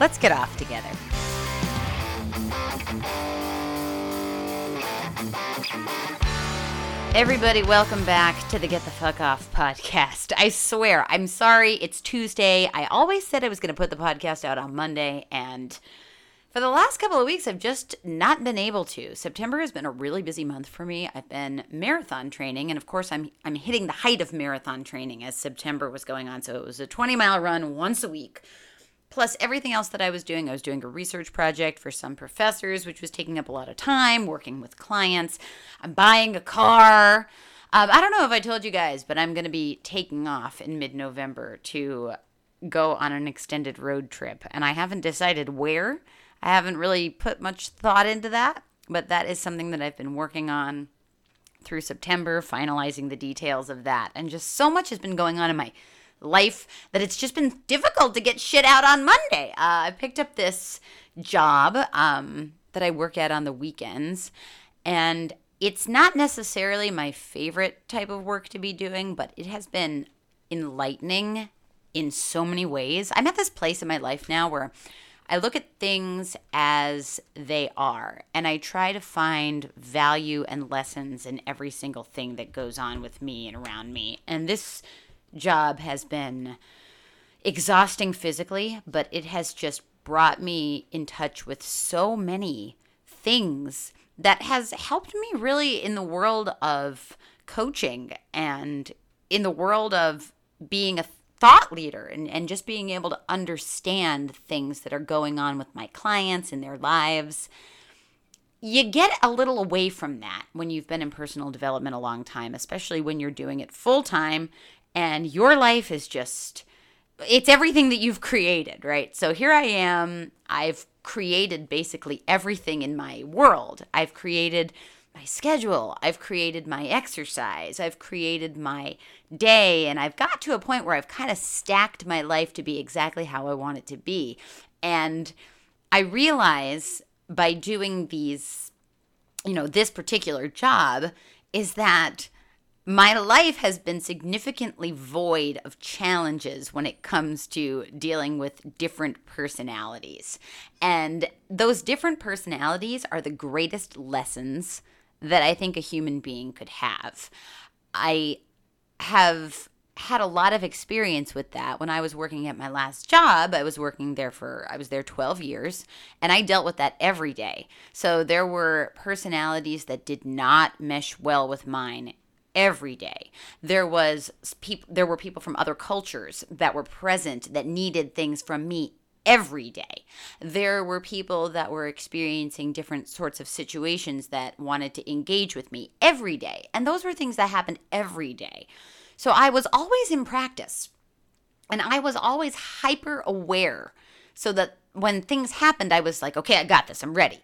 Let's get off together. Everybody, welcome back to the Get the Fuck Off podcast. I swear, I'm sorry, it's Tuesday. I always said I was going to put the podcast out on Monday, and for the last couple of weeks, I've just not been able to. September has been a really busy month for me. I've been marathon training, and of course, I'm I'm hitting the height of marathon training as September was going on. So it was a 20 mile run once a week plus everything else that I was doing. I was doing a research project for some professors, which was taking up a lot of time, working with clients. I'm buying a car. Um, I don't know if I told you guys, but I'm going to be taking off in mid November to go on an extended road trip. And I haven't decided where. I haven't really put much thought into that, but that is something that I've been working on through September, finalizing the details of that. And just so much has been going on in my life that it's just been difficult to get shit out on Monday. Uh, I picked up this job um, that I work at on the weekends, and it's not necessarily my favorite type of work to be doing, but it has been enlightening in so many ways. I'm at this place in my life now where I look at things as they are, and I try to find value and lessons in every single thing that goes on with me and around me. And this job has been exhausting physically, but it has just brought me in touch with so many things that has helped me really in the world of coaching and in the world of being a thought leader and, and just being able to understand things that are going on with my clients in their lives. You get a little away from that when you've been in personal development a long time, especially when you're doing it full time and your life is just it's everything that you've created, right? So here I am. I've created basically everything in my world. I've created my schedule. I've created my exercise. I've created my day. And I've got to a point where I've kind of stacked my life to be exactly how I want it to be. And I realize by doing these, you know, this particular job is that my life has been significantly void of challenges when it comes to dealing with different personalities. And those different personalities are the greatest lessons that I think a human being could have. I have had a lot of experience with that when I was working at my last job. I was working there for, I was there 12 years, and I dealt with that every day. So there were personalities that did not mesh well with mine every day. There was people there were people from other cultures that were present that needed things from me every day. There were people that were experiencing different sorts of situations that wanted to engage with me every day. And those were things that happened every day. So I was always in practice. And I was always hyper aware so that when things happened I was like, "Okay, I got this. I'm ready."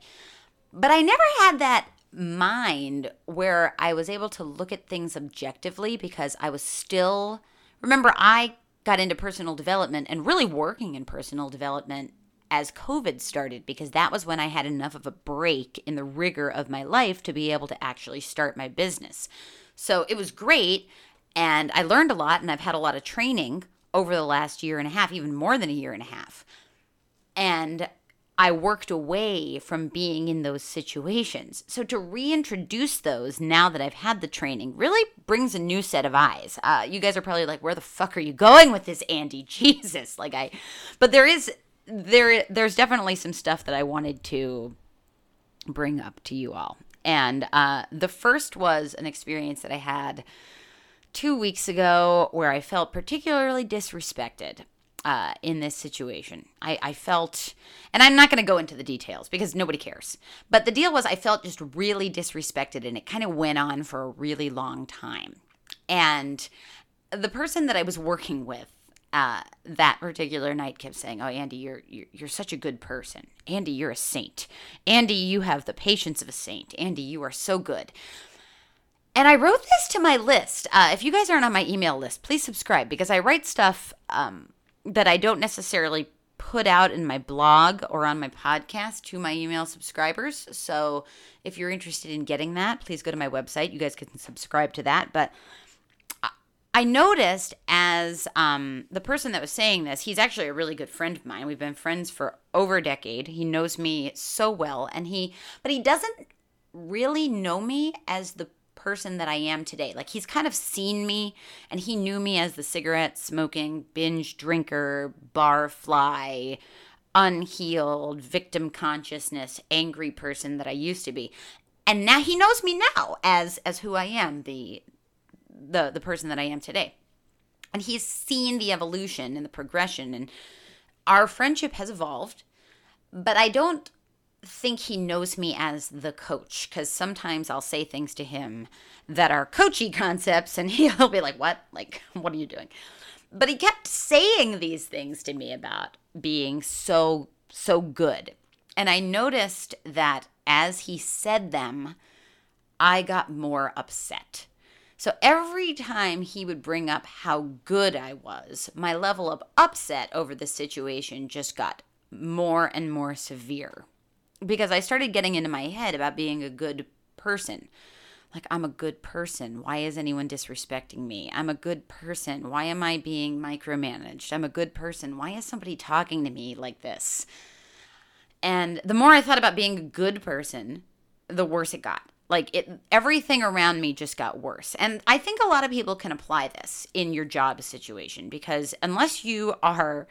But I never had that mind where I was able to look at things objectively because I was still, remember, I got into personal development and really working in personal development as COVID started because that was when I had enough of a break in the rigor of my life to be able to actually start my business. So it was great and I learned a lot and I've had a lot of training over the last year and a half, even more than a year and a half. And I worked away from being in those situations. So to reintroduce those now that I've had the training really brings a new set of eyes. Uh, you guys are probably like, "Where the fuck are you going with this, Andy?" Jesus, like I, but there is there there's definitely some stuff that I wanted to bring up to you all. And uh, the first was an experience that I had two weeks ago where I felt particularly disrespected uh, in this situation. I, I felt, and I'm not going to go into the details because nobody cares. But the deal was, I felt just really disrespected, and it kind of went on for a really long time. And the person that I was working with uh, that particular night kept saying, "Oh, Andy, you're, you're you're such a good person. Andy, you're a saint. Andy, you have the patience of a saint. Andy, you are so good." And I wrote this to my list. Uh, if you guys aren't on my email list, please subscribe because I write stuff um, that I don't necessarily put out in my blog or on my podcast to my email subscribers. So if you're interested in getting that, please go to my website. You guys can subscribe to that. But I noticed as um, the person that was saying this, he's actually a really good friend of mine. We've been friends for over a decade. He knows me so well, and he, but he doesn't really know me as the person that I am today. Like he's kind of seen me and he knew me as the cigarette smoking, binge drinker, bar fly, unhealed, victim consciousness, angry person that I used to be. And now he knows me now as as who I am, the the the person that I am today. And he's seen the evolution and the progression and our friendship has evolved. But I don't think he knows me as the coach because sometimes I'll say things to him that are coachy concepts and he'll be like, What? Like, what are you doing? But he kept saying these things to me about being so, so good. And I noticed that as he said them, I got more upset. So every time he would bring up how good I was, my level of upset over the situation just got more and more severe because I started getting into my head about being a good person. Like, I'm a good person. Why is anyone disrespecting me? I'm a good person. Why am I being micromanaged? I'm a good person. Why is somebody talking to me like this? And the more I thought about being a good person, the worse it got. Like it everything around me just got worse. And I think a lot of people can apply this in your job situation because unless you are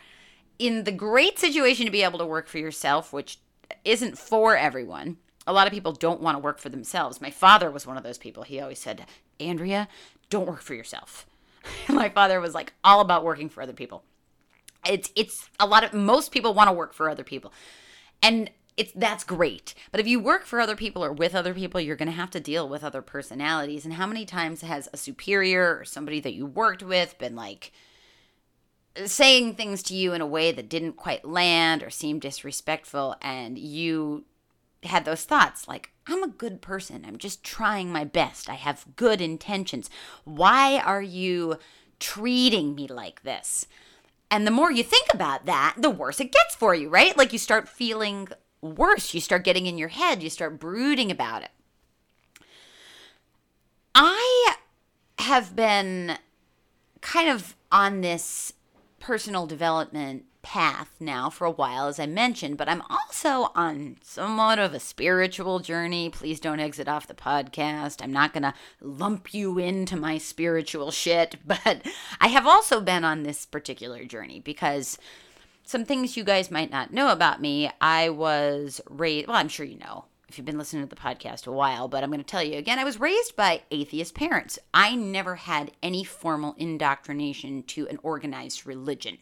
in the great situation to be able to work for yourself, which isn't for everyone. A lot of people don't want to work for themselves. My father was one of those people. He always said, Andrea, don't work for yourself. My father was like all about working for other people. It's it's a lot of most people want to work for other people. And it's that's great. But if you work for other people or with other people, you're going to have to deal with other personalities. And how many times has a superior or somebody that you worked with been like, saying things to you in a way that didn't quite land or seemed disrespectful and you had those thoughts like I'm a good person. I'm just trying my best. I have good intentions. Why are you treating me like this? And the more you think about that, the worse it gets for you, right? Like you start feeling worse. You start getting in your head. You start brooding about it. I have been kind of on this personal development path now for a while, as I mentioned, but I'm also on somewhat of a spiritual journey. Please don't exit off the podcast. I'm not going to lump you into my spiritual shit, but I have also been on this particular journey because some things you guys might not know about me. I was raised, well, I'm sure you know if you've been listening to the podcast a while, but I'm going to tell you again, I was raised by atheist parents. I never had any formal indoctrination to an organized religion.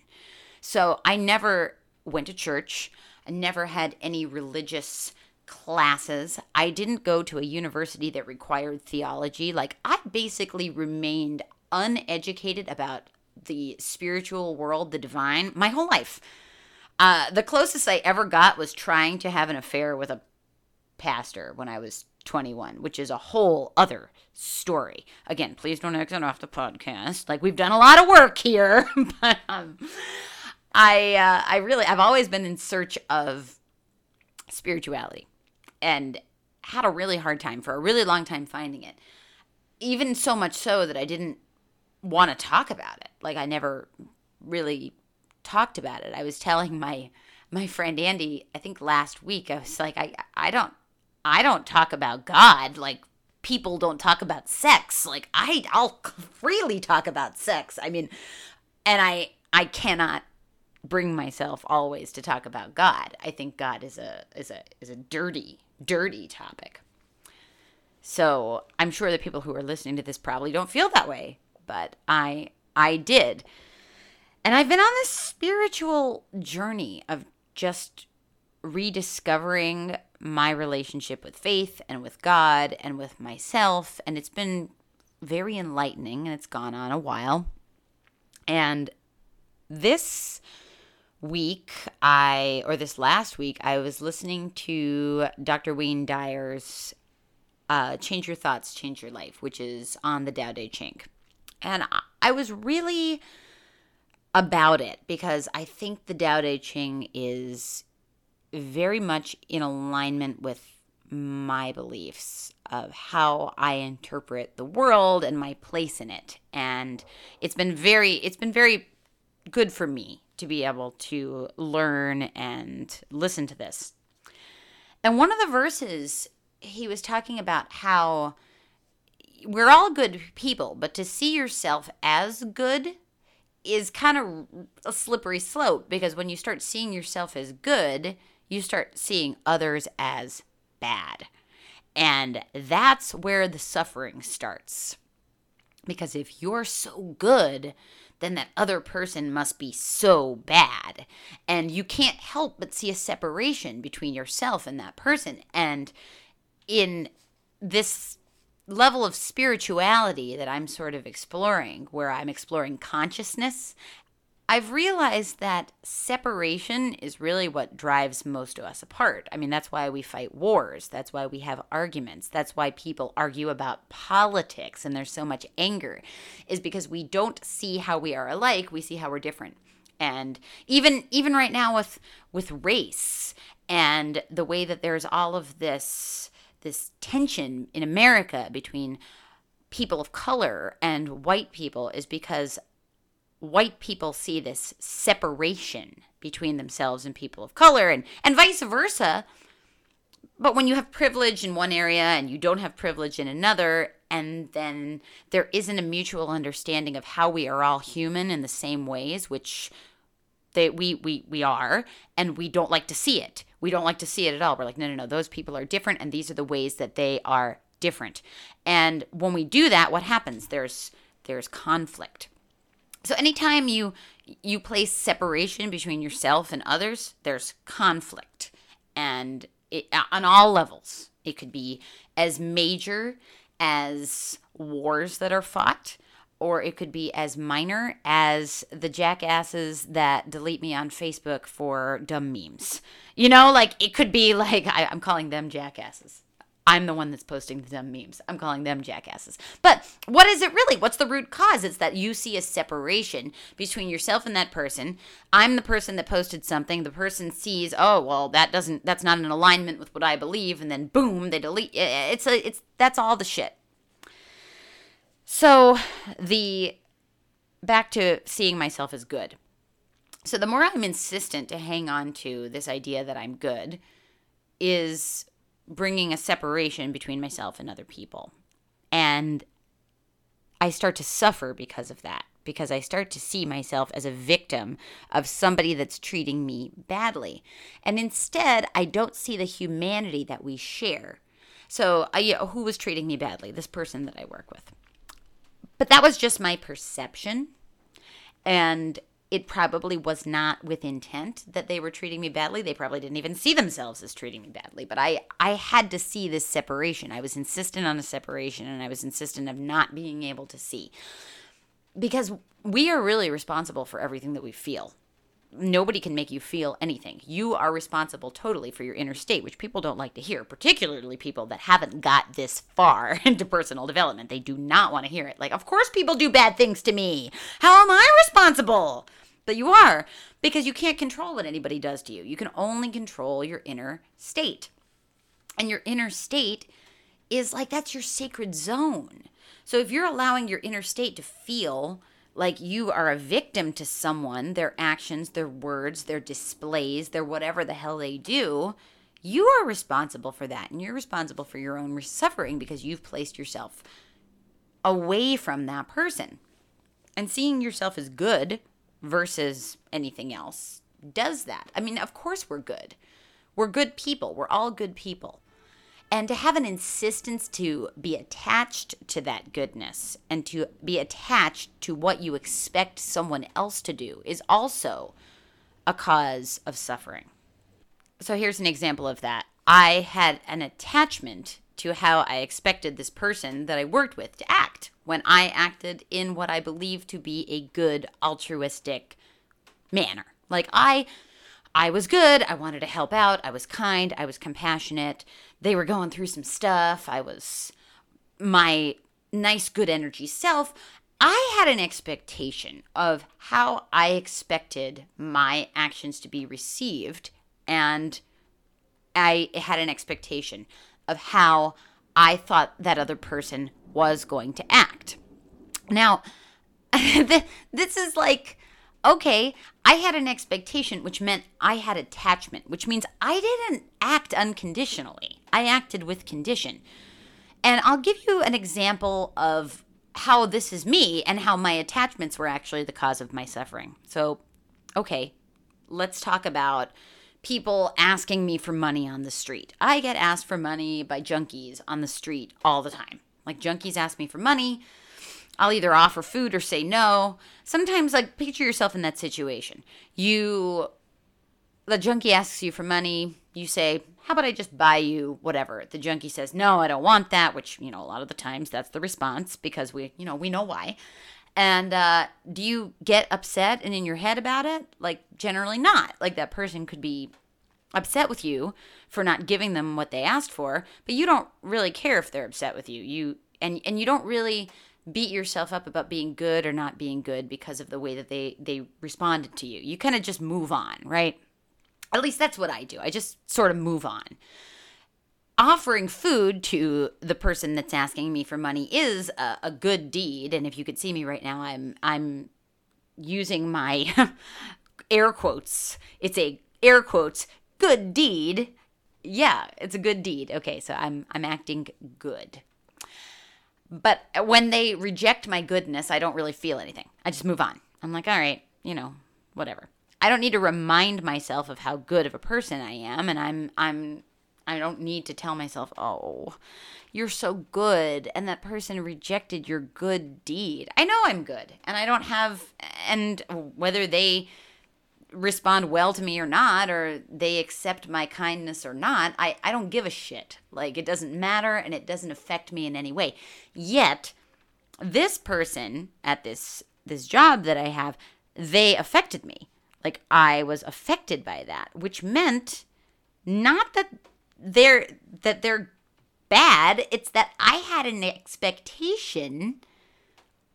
So I never went to church. I never had any religious classes. I didn't go to a university that required theology. Like, I basically remained uneducated about the spiritual world, the divine, my whole life. Uh, the closest I ever got was trying to have an affair with a pastor when I was 21, which is a whole other story. Again, please don't exit off the podcast. Like we've done a lot of work here, but um, I uh, I really I've always been in search of spirituality and had a really hard time for a really long time finding it. Even so much so that I didn't want to talk about it. Like I never really talked about it. I was telling my my friend Andy, I think last week, I was like, I I don't I don't talk about God like people don't talk about sex. Like I I'll freely talk about sex. I mean, and I I cannot bring myself always to talk about God. I think God is a is a is a dirty dirty topic. So I'm sure that people who are listening to this probably don't feel that way, but I I did. And I've been on this spiritual journey of just rediscovering my relationship with faith and with God and with myself. And it's been very enlightening and it's gone on a while. And this week, I, or this last week, I was listening to Dr. Wayne Dyer's uh, Change Your Thoughts, Change Your Life, which is on the Tao Te Ching. And I was really about it because I think the Tao Te Ching is very much in alignment with my beliefs of how I interpret the world and my place in it. And it's been very it's been very good for me to be able to learn and listen to this. And one of the verses he was talking about how we're all good people, but to see yourself as good is kind of a slippery slope because when you start seeing yourself as good, you start seeing others as bad. And that's where the suffering starts. Because if you're so good, then that other person must be so bad. And you can't help but see a separation between yourself and that person. And in this level of spirituality that I'm sort of exploring, where I'm exploring consciousness I've realized that separation is really what drives most of us apart. I mean, that's why we fight wars. That's why we have arguments. That's why people argue about politics and there's so much anger, is because we don't see how we are alike, we see how we're different. And even even right now with with race and the way that there's all of this this tension in America between people of color and white people is because white people see this separation between themselves and people of color and, and vice versa. But when you have privilege in one area and you don't have privilege in another, and then there isn't a mutual understanding of how we are all human in the same ways, which they we we we are, and we don't like to see it. We don't like to see it at all. We're like, no, no, no, those people are different, and these are the ways that they are different. And when we do that, what happens? There's there's conflict. So anytime you you place separation between yourself and others, there's conflict, and it, on all levels. It could be as major as wars that are fought, or it could be as minor as the jackasses that delete me on Facebook for dumb memes. You know, like it could be like I, I'm calling them jackasses. I'm the one that's posting the dumb memes. I'm calling them jackasses. But what is it really? What's the root cause? It's that you see a separation between yourself and that person. I'm the person that posted something. The person sees, oh, well, that doesn't, that's not in alignment with what I believe. And then boom, they delete. It's a, it's, that's all the shit. So the, back to seeing myself as good. So the more I'm insistent to hang on to this idea that I'm good is bringing a separation between myself and other people. And I start to suffer because of that, because I start to see myself as a victim of somebody that's treating me badly. And instead, I don't see the humanity that we share. So, uh, I, who was treating me badly? This person that I work with. But that was just my perception. And it probably was not with intent that they were treating me badly. They probably didn't even see themselves as treating me badly. But I, I had to see this separation. I was insistent on a separation and I was insistent of not being able to see. Because we are really responsible for everything that we feel. Nobody can make you feel anything. You are responsible totally for your inner state, which people don't like to hear, particularly people that haven't got this far into personal development. They do not want to hear it. Like, of course, people do bad things to me. How am I responsible? But you are because you can't control what anybody does to you. You can only control your inner state. And your inner state is like that's your sacred zone. So if you're allowing your inner state to feel like you are a victim to someone, their actions, their words, their displays, their whatever the hell they do, you are responsible for that. And you're responsible for your own suffering because you've placed yourself away from that person. And seeing yourself as good versus anything else does that. I mean, of course we're good. We're good people. We're all good people. and to have an insistence to be attached to that goodness and to be attached to what you expect someone else to do is also a cause of suffering. So here's an example of that. I had an attachment to how I expected this person that I worked with to act when I acted in what I believed to be a good altruistic manner. Like I I was good, I wanted to help out, I was kind, I was compassionate. They were going through some stuff. I was my nice good energy self. I had an expectation of how I expected my actions to be received and I had an expectation of how I thought that other person was going to act. Now, this is like, okay, I had an expectation, which meant I had attachment, which means I didn't act unconditionally. I acted with condition. And I'll give you an example of how this is me and how my attachments were actually the cause of my suffering. So, okay, let's talk about people asking me for money on the street. I get asked for money by junkies on the street all the time. Like junkies ask me for money. I'll either offer food or say no. Sometimes like picture yourself in that situation. You the junkie asks you for money, you say, "How about I just buy you whatever?" The junkie says, "No, I don't want that," which, you know, a lot of the times that's the response because we, you know, we know why. And uh, do you get upset and in your head about it? Like, generally not. Like, that person could be upset with you for not giving them what they asked for, but you don't really care if they're upset with you. You and and you don't really beat yourself up about being good or not being good because of the way that they they responded to you. You kind of just move on, right? At least that's what I do. I just sort of move on. Offering food to the person that's asking me for money is a, a good deed, and if you could see me right now, I'm I'm using my air quotes. It's a air quotes good deed. Yeah, it's a good deed. Okay, so I'm I'm acting good. But when they reject my goodness, I don't really feel anything. I just move on. I'm like, all right, you know, whatever. I don't need to remind myself of how good of a person I am, and I'm I'm I don't need to tell myself, "Oh, you're so good," and that person rejected your good deed. I know I'm good, and I don't have and whether they respond well to me or not, or they accept my kindness or not, I, I don't give a shit. Like, it doesn't matter and it doesn't affect me in any way. Yet, this person at this this job that I have, they affected me. Like I was affected by that, which meant not that they're that they're bad, it's that I had an expectation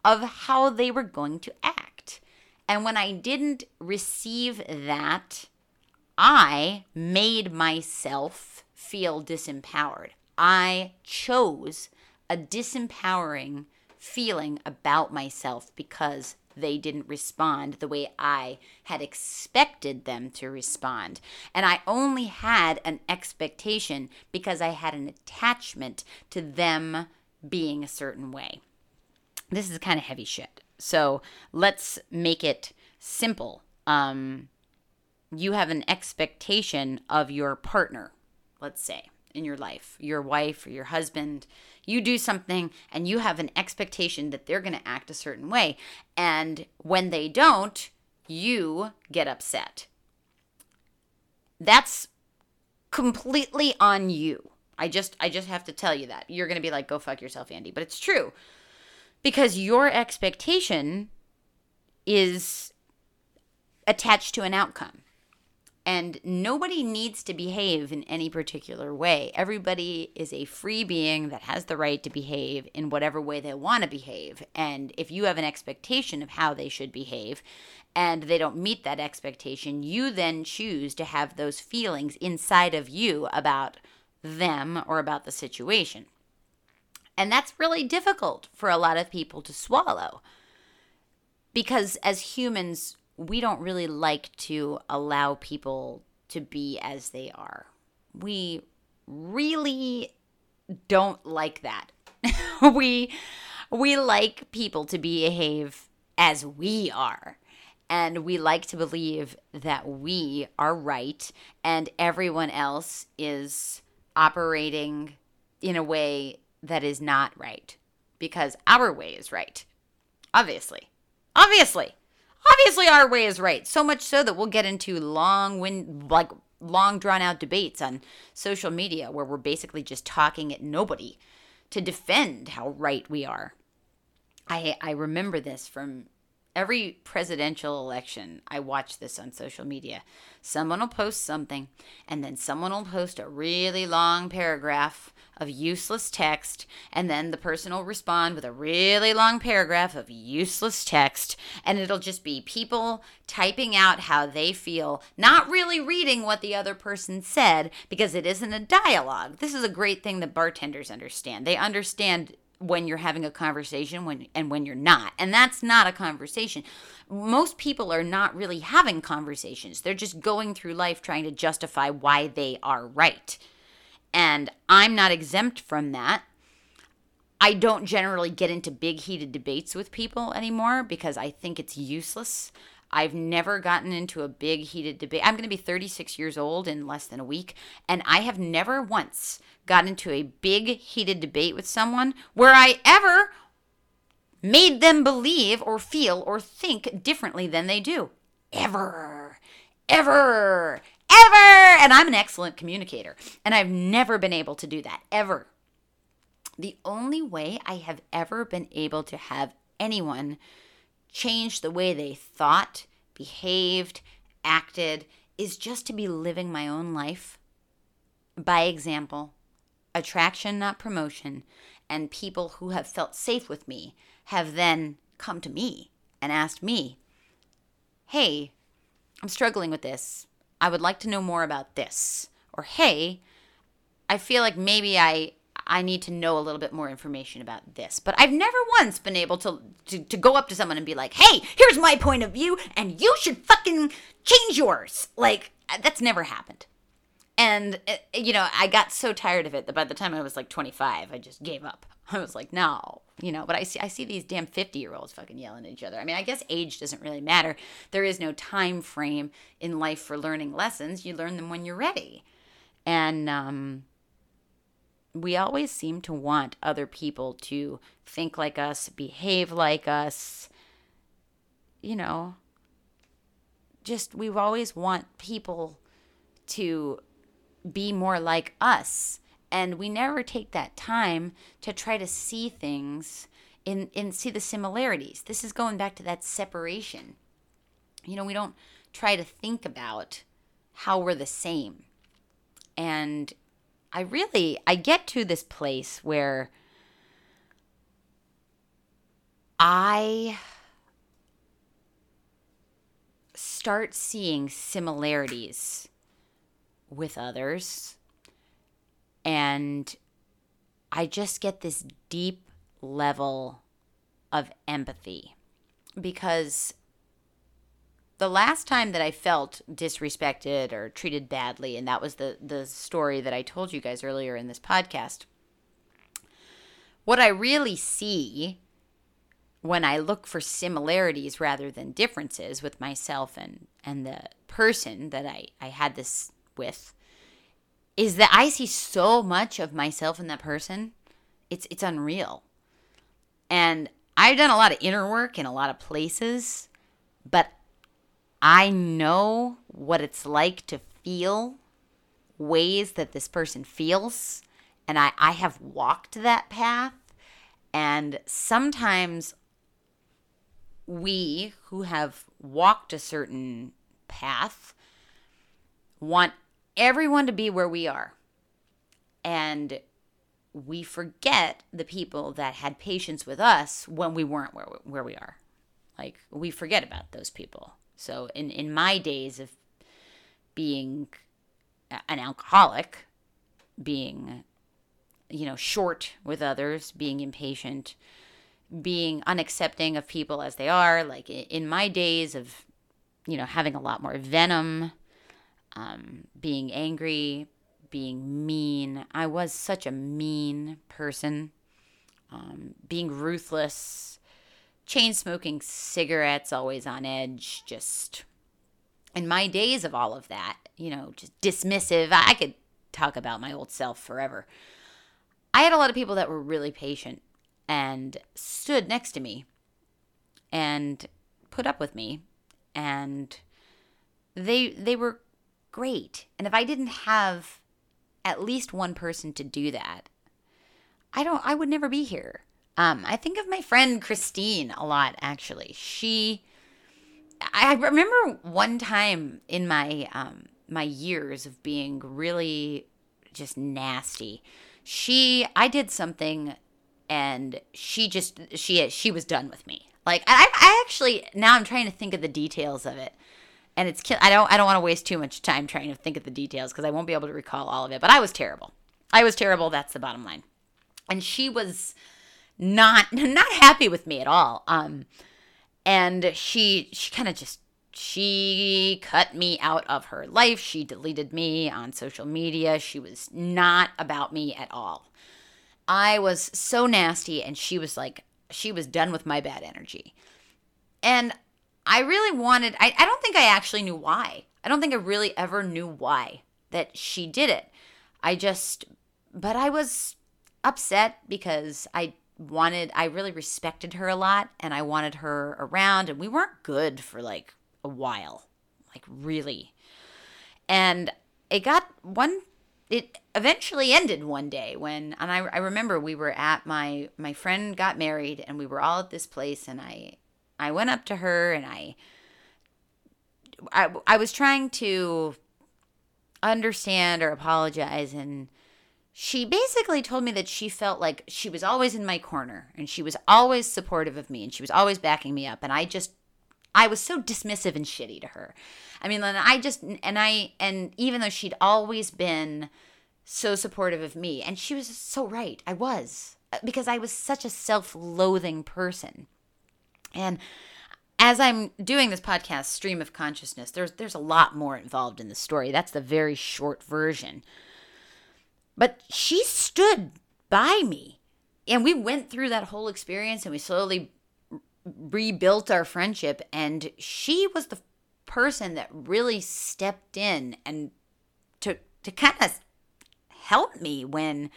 of how they were going to act. And when I didn't receive that, I made myself feel disempowered. I chose a disempowering feeling about myself because they didn't respond the way I had expected them to respond. And I only had an expectation because I had an attachment to them being a certain way. This is kind of heavy shit. So let's make it simple. Um, you have an expectation of your partner, let's say, in your life, your wife or your husband. You do something and you have an expectation that they're going to act a certain way. And when they don't, you get upset. That's completely on you. I just I just have to tell you that. You're going to be like go fuck yourself, Andy, but it's true because your expectation is attached to an outcome. And nobody needs to behave in any particular way. Everybody is a free being that has the right to behave in whatever way they want to behave. And if you have an expectation of how they should behave and they don't meet that expectation, you then choose to have those feelings inside of you about them or about the situation. And that's really difficult for a lot of people to swallow. Because as humans, we don't really like to allow people to be as they are. We really don't like that. we we like people to behave as we are. And we like to believe that we are right and everyone else is operating in a way that is not right because our way is right. Obviously. Obviously. Obviously our way is right. So much so that we'll get into long wind like long drawn out debates on social media where we're basically just talking at nobody to defend how right we are. I I remember this from every presidential election, I watch this on social media. Someone will post something, and then someone will post a really long paragraph of useless text, and then the person will respond with a really long paragraph of useless text, and it'll just be people typing out how they feel, not really reading what the other person said because it isn't a dialogue. This is a great thing that bartenders understand. They understand when you're having a conversation when and when you're not. And that's not a conversation. Most people are not really having conversations. They're just going through life trying to justify why they are right. And I'm not exempt from that. I don't generally get into big heated debates with people anymore because I think it's useless. I've never gotten into a big heated debate. I'm going to be 36 years old in less than a week, and I have never once got into a big heated debate with someone where I ever made them believe or feel or think differently than they do. Ever. Ever. Ever. And I'm an excellent communicator, and I've never been able to do that. Ever. The only way I have ever been able to have anyone change the way they thought, behaved, acted is just to be living my own life by example, attraction, not promotion, and people who have felt safe with me have then come to me and asked me, Hey, I'm struggling with this. I would like to know more about this. Or, Hey, I feel like maybe I I need to know a little bit more information about this. But I've never once been able to, to, to go up to someone and be like, hey, here's my point of view, and you should fucking change yours. Like, that's never happened. And, uh, you know, I got so tired of it that by the time I was like 25, I just gave up. I was like, no, you know, but I see, I see these damn 50 year olds fucking yelling at each other. I mean, I guess age doesn't really matter. There is no time frame in life for learning lessons. You learn them when you're ready. And, um, we always seem to want other people to think like us, behave like us. You know, just we always want people to be more like us. And we never take that time to try to see things and, and see the similarities. This is going back to that separation. You know, we don't try to think about how we're the same. And I really I get to this place where I start seeing similarities with others and I just get this deep level of empathy because the last time that I felt disrespected or treated badly, and that was the the story that I told you guys earlier in this podcast. What I really see when I look for similarities rather than differences with myself and and the person that I, I had this with is that I see so much of myself in that person. It's it's unreal. And I've done a lot of inner work in a lot of places, but I know what it's like to feel ways that this person feels. And I, I have walked that path. And sometimes we who have walked a certain path want everyone to be where we are. And we forget the people that had patience with us when we weren't where, where we are. Like, we forget about those people. So in in my days of being an alcoholic, being you know short with others, being impatient, being unaccepting of people as they are, like in my days of you know having a lot more venom, um, being angry, being mean. I was such a mean person. Um, being ruthless, chain smoking cigarettes, always on edge, just in my days of all of that, you know, just dismissive. I could talk about my old self forever. I had a lot of people that were really patient and stood next to me and put up with me and they they were great. And if I didn't have at least one person to do that, I don't I would never be here. Um, I think of my friend Christine a lot actually. She I remember one time in my um my years of being really just nasty. She I did something and she just she she was done with me. Like I I actually now I'm trying to think of the details of it and it's I don't I don't want to waste too much time trying to think of the details because I won't be able to recall all of it. But I was terrible. I was terrible. That's the bottom line. And she was not not happy with me at all. Um, and she she kind of just she cut me out of her life. She deleted me on social media. She was not about me at all. I was so nasty, and she was like she was done with my bad energy. And I really wanted, I, I don't think I actually knew why. I don't think I really ever knew why that she did it. I just, but I was upset because I wanted, I really respected her a lot and I wanted her around and we weren't good for like a while, like really. And it got one, it eventually ended one day when, and I, I remember we were at my, my friend got married and we were all at this place and I, I went up to her and I, I, I was trying to understand or apologize and she basically told me that she felt like she was always in my corner and she was always supportive of me and she was always backing me up and I just I was so dismissive and shitty to her. I mean, and I just and I and even though she'd always been so supportive of me and she was so right. I was because I was such a self-loathing person. And as I'm doing this podcast, Stream of Consciousness, there's there's a lot more involved in the story. That's the very short version. But she stood by me. And we went through that whole experience and we slowly rebuilt our friendship and she was the person that really stepped in and to to kind of help me when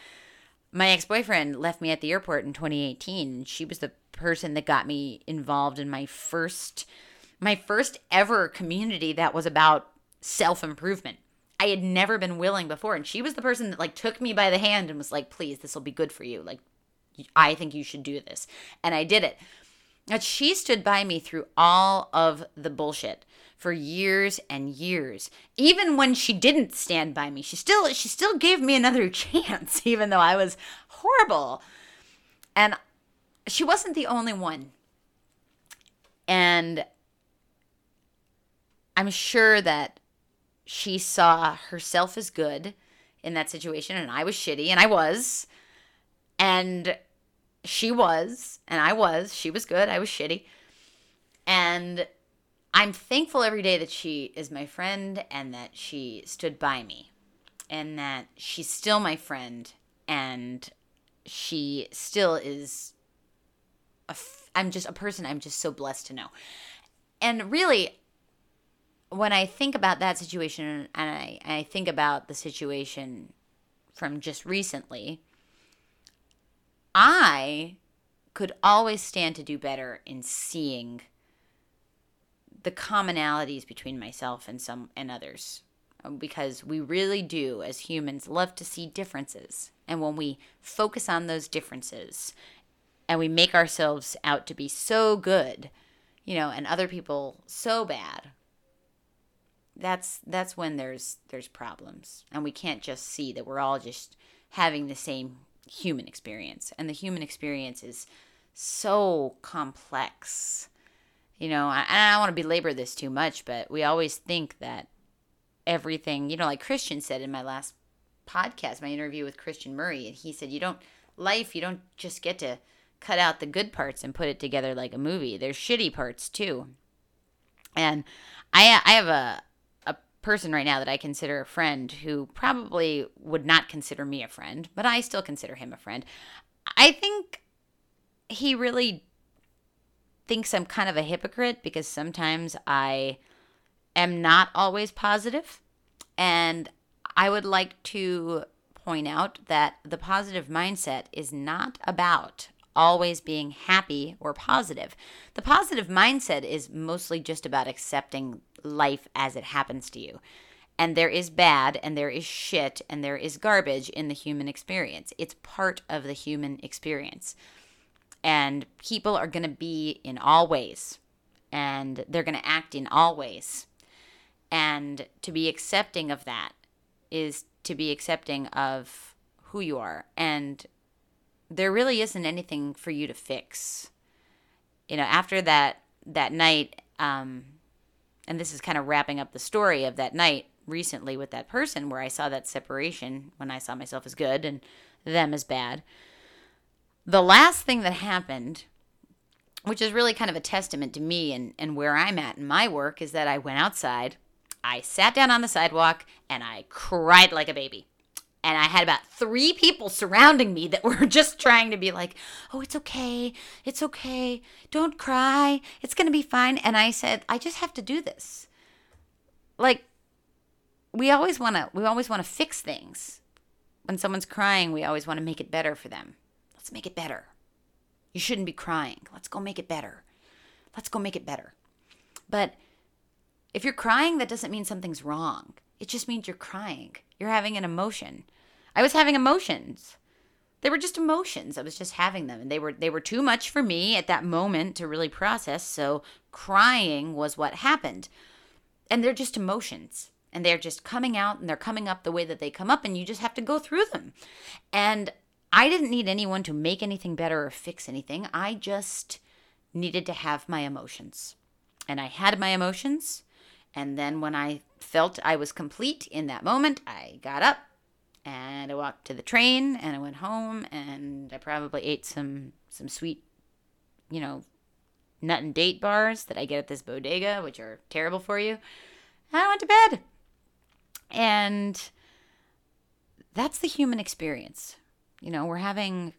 my ex-boyfriend left me at the airport in 2018 she was the person that got me involved in my first my first ever community that was about self-improvement. I had never been willing before and she was the person that like took me by the hand and was like, "Please, this will be good for you. Like I think you should do this." And I did it. But she stood by me through all of the bullshit for years and years. Even when she didn't stand by me, she still she still gave me another chance even though I was horrible. And she wasn't the only one. And I'm sure that she saw herself as good in that situation, and I was shitty, and I was. And she was, and I was. She was good, I was shitty. And I'm thankful every day that she is my friend and that she stood by me and that she's still my friend and she still is a f- I'm just a person I'm just so blessed to know. And really, when I think about that situation and I, I think about the situation from just recently, I could always stand to do better in seeing the commonalities between myself and some and others um, because we really do as humans love to see differences and when we focus on those differences and we make ourselves out to be so good, you know, and other people so bad. That's that's when there's there's problems. And we can't just see that we're all just having the same human experience. And the human experience is so complex. You know, I, I don't want to belabor this too much, but we always think that everything, you know, like Christian said in my last podcast, my interview with Christian Murray, and he said, you don't, life, you don't just get to cut out the good parts and put it together like a movie. There's shitty parts too. And I I have a a person right now that I consider a friend who probably would not consider me a friend, but I still consider him a friend. I think he really thinks I'm kind of a hypocrite because sometimes I am not always positive. and I would like to point out that the positive mindset is not about always being happy or positive. The positive mindset is mostly just about accepting life as it happens to you. And there is bad and there is shit and there is garbage in the human experience. It's part of the human experience. And people are going to be in all ways and they're going to act in all ways. And to be accepting of that is to be accepting of who you are. And there really isn't anything for you to fix. You know, after that that night, um, and this is kind of wrapping up the story of that night recently with that person where I saw that separation when I saw myself as good and them as bad. The last thing that happened, which is really kind of a testament to me and, and where I'm at in my work, is that I went outside, I sat down on the sidewalk, and I cried like a baby and I had about three people surrounding me that were just trying to be like, "Oh, it's okay. It's okay. Don't cry. It's going to be fine." And I said, "I just have to do this." Like we always want to we always want to fix things. When someone's crying, we always want to make it better for them. Let's make it better. You shouldn't be crying. Let's go make it better. Let's go make it better. But if you're crying, that doesn't mean something's wrong. It just means you're crying. You're having an emotion. I was having emotions. They were just emotions. I was just having them and they were they were too much for me at that moment to really process, so crying was what happened. And they're just emotions and they're just coming out and they're coming up the way that they come up and you just have to go through them. And I didn't need anyone to make anything better or fix anything. I just needed to have my emotions. And I had my emotions and then when I felt I was complete in that moment, I got up and I walked to the train and I went home and I probably ate some some sweet, you know, nut and date bars that I get at this bodega, which are terrible for you. And I went to bed. And that's the human experience. You know, we're having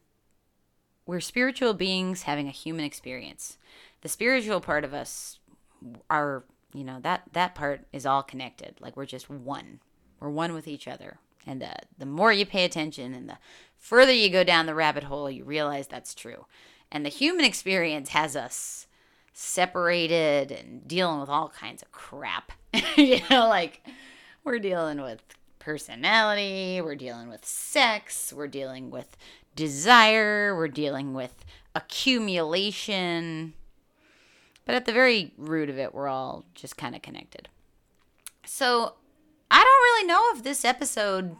we're spiritual beings having a human experience. The spiritual part of us are you know that that part is all connected. Like we're just one. We're one with each other. And uh, the more you pay attention and the further you go down the rabbit hole you realize that's true. And the human experience has us separated and dealing with all kinds of crap. You know like we're dealing with personality we're dealing with sex we're dealing with desire we're dealing with accumulation but at the very root of it, we're all just kind of connected. So I don't really know if this episode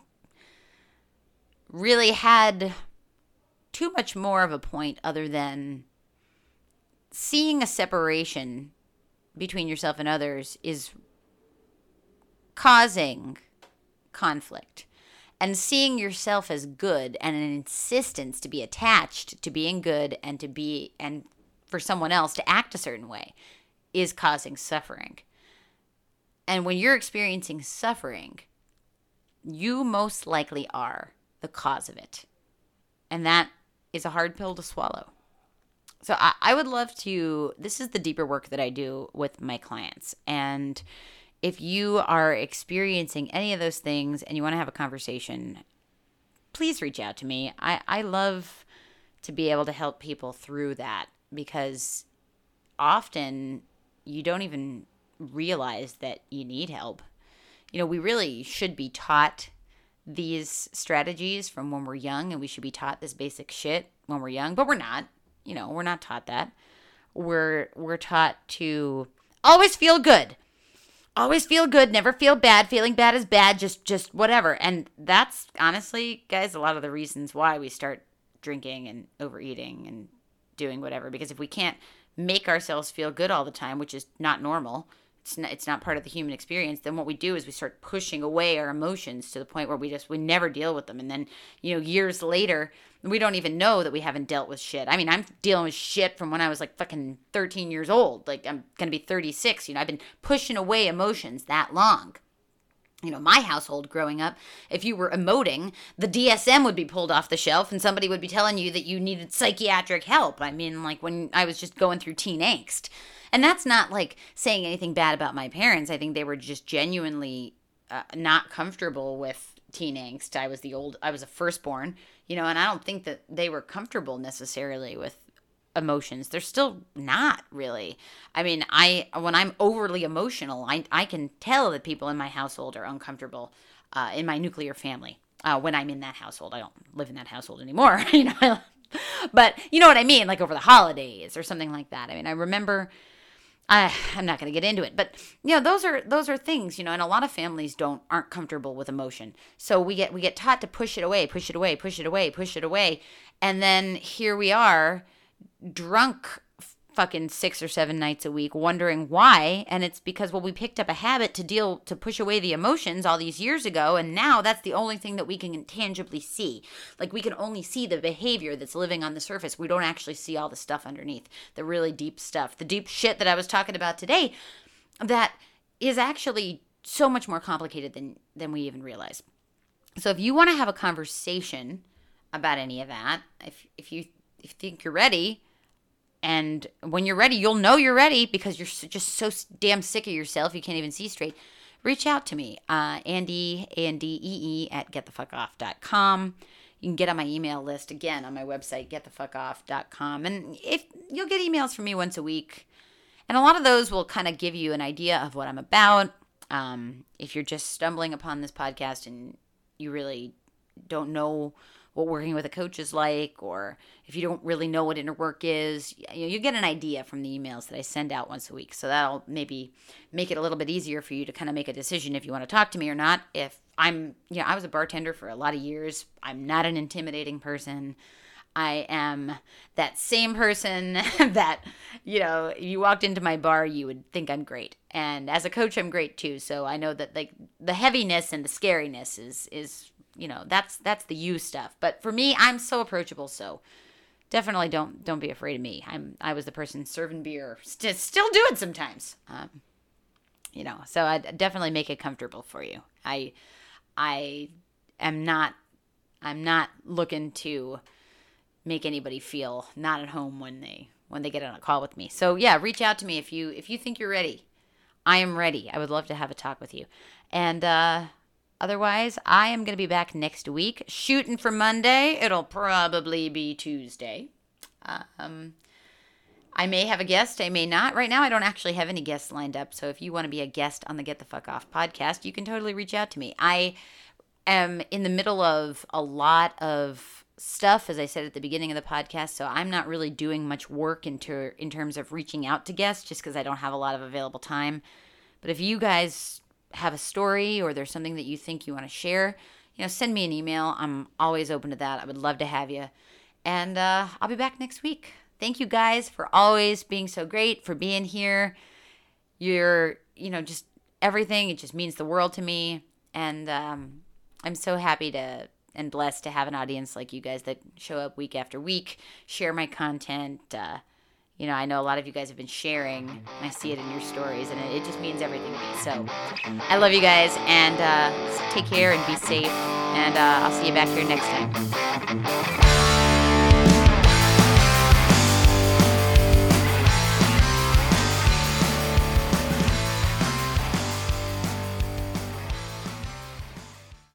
really had too much more of a point other than seeing a separation between yourself and others is causing conflict and seeing yourself as good and an insistence to be attached to being good and to be and for someone else to act a certain way is causing suffering. And when you're experiencing suffering, you most likely are the cause of it. And that is a hard pill to swallow. So I, I, would love to, this is the deeper work that I do with my clients. And if you are experiencing any of those things and you want to have a conversation, please reach out to me. I, I love to be able to help people through that because often you don't even realize that you need help. You know, we really should be taught these strategies from when we're young and we should be taught this basic shit when we're young, but we're not. You know, we're not taught that. We're we're taught to always feel good. Always feel good, never feel bad. Feeling bad is bad, just just whatever. And that's honestly, guys, a lot of the reasons why we start drinking and overeating and doing whatever because if we can't make ourselves feel good all the time which is not normal it's not, it's not part of the human experience then what we do is we start pushing away our emotions to the point where we just we never deal with them. And then you know years later we don't even know that we haven't dealt with shit. I mean i'm dealing with shit from when i was like fucking 13 years old. Like i'm gonna be 36 you know i've been pushing away emotions that long you know, my household growing up, if you were emoting, the DSM would be pulled off the shelf and somebody would be telling you that you needed psychiatric help. I mean, like when I was just going through teen angst. And that's not like saying anything bad about my parents. I think they were just genuinely uh, not comfortable with teen angst. I was the old, I was a firstborn, you know, and I don't think that they were comfortable necessarily with emotions. They're still not really. I mean, I when I'm overly emotional, I I can tell that people in my household are uncomfortable. Uh, in my nuclear family, uh, when I'm in that household, I don't live in that household anymore. you know, but you know what I mean, like over the holidays or something like that. I mean, I remember. I, I'm not going to get into it, but you know those are those are things you know, and a lot of families don't aren't comfortable with emotion. So we get we get taught to push it away, push it away, push it away, push it away, and then here we are drunk fucking six or seven nights a week wondering why. And it's because well we picked up a habit to deal to push away the emotions all these years ago. And now that's the only thing that we can tangibly see. Like we can only see the behavior that's living on the surface. We don't actually see all the stuff underneath the really deep stuff the deep shit that i was talking about today that is actually so much more complicated than than we even realize. So if you want to have a conversation about any of that if if you you think you're ready and when you're ready, you'll know you're ready because you're just so damn sick of yourself you can't even see straight. Reach out to me, uh, Andy, A-N-D-E-E, at getthefuckoff.com. You can get on my email list again on my website, getthefuckoff.com. And if you'll get emails from me once a week, and a lot of those will kind of give you an idea of what I'm about. Um, if you're just stumbling upon this podcast and you really don't know what working with a coach is like, or if you don't really know what inner work is, you, know, you get an idea from the emails that I send out once a week. So that'll maybe make it a little bit easier for you to kind of make a decision if you want to talk to me or not. If I'm, you know, I was a bartender for a lot of years, I'm not an intimidating person. I am that same person that, you know, you walked into my bar, you would think I'm great. And as a coach, I'm great too. So I know that like the heaviness and the scariness is is you know that's that's the you stuff. But for me i'm so approachable so definitely don't don't be afraid of me. I'm i was the person serving beer st- still do it sometimes. Um, you know so i definitely make it comfortable for you. I i am not i'm not looking to make anybody feel not at home when they when they get on a call with me. So yeah reach out to me if you if you think you're ready. I am ready. I would love to have a talk with you. And uh Otherwise, I am going to be back next week. Shooting for Monday. It'll probably be Tuesday. Um, I may have a guest, I may not. Right now, I don't actually have any guests lined up. So if you want to be a guest on the Get the Fuck Off podcast, you can totally reach out to me. I am in the middle of a lot of stuff, as I said at the beginning of the podcast. So I'm not really doing much work into in terms of reaching out to guests, just because I don't have a lot of available time. But if you guys have a story or there's something that you think you want to share, you know, send me an email. I'm always open to that. I would love to have you. And uh, I'll be back next week. Thank you guys for always being so great, for being here. You're, you know, just everything. It just means the world to me. And um, I'm so happy to and blessed to have an audience like you guys that show up week after week, share my content. Uh, you know, I know a lot of you guys have been sharing, and I see it in your stories, and it, it just means everything to me. So I love you guys, and uh, take care and be safe, and uh, I'll see you back here next time.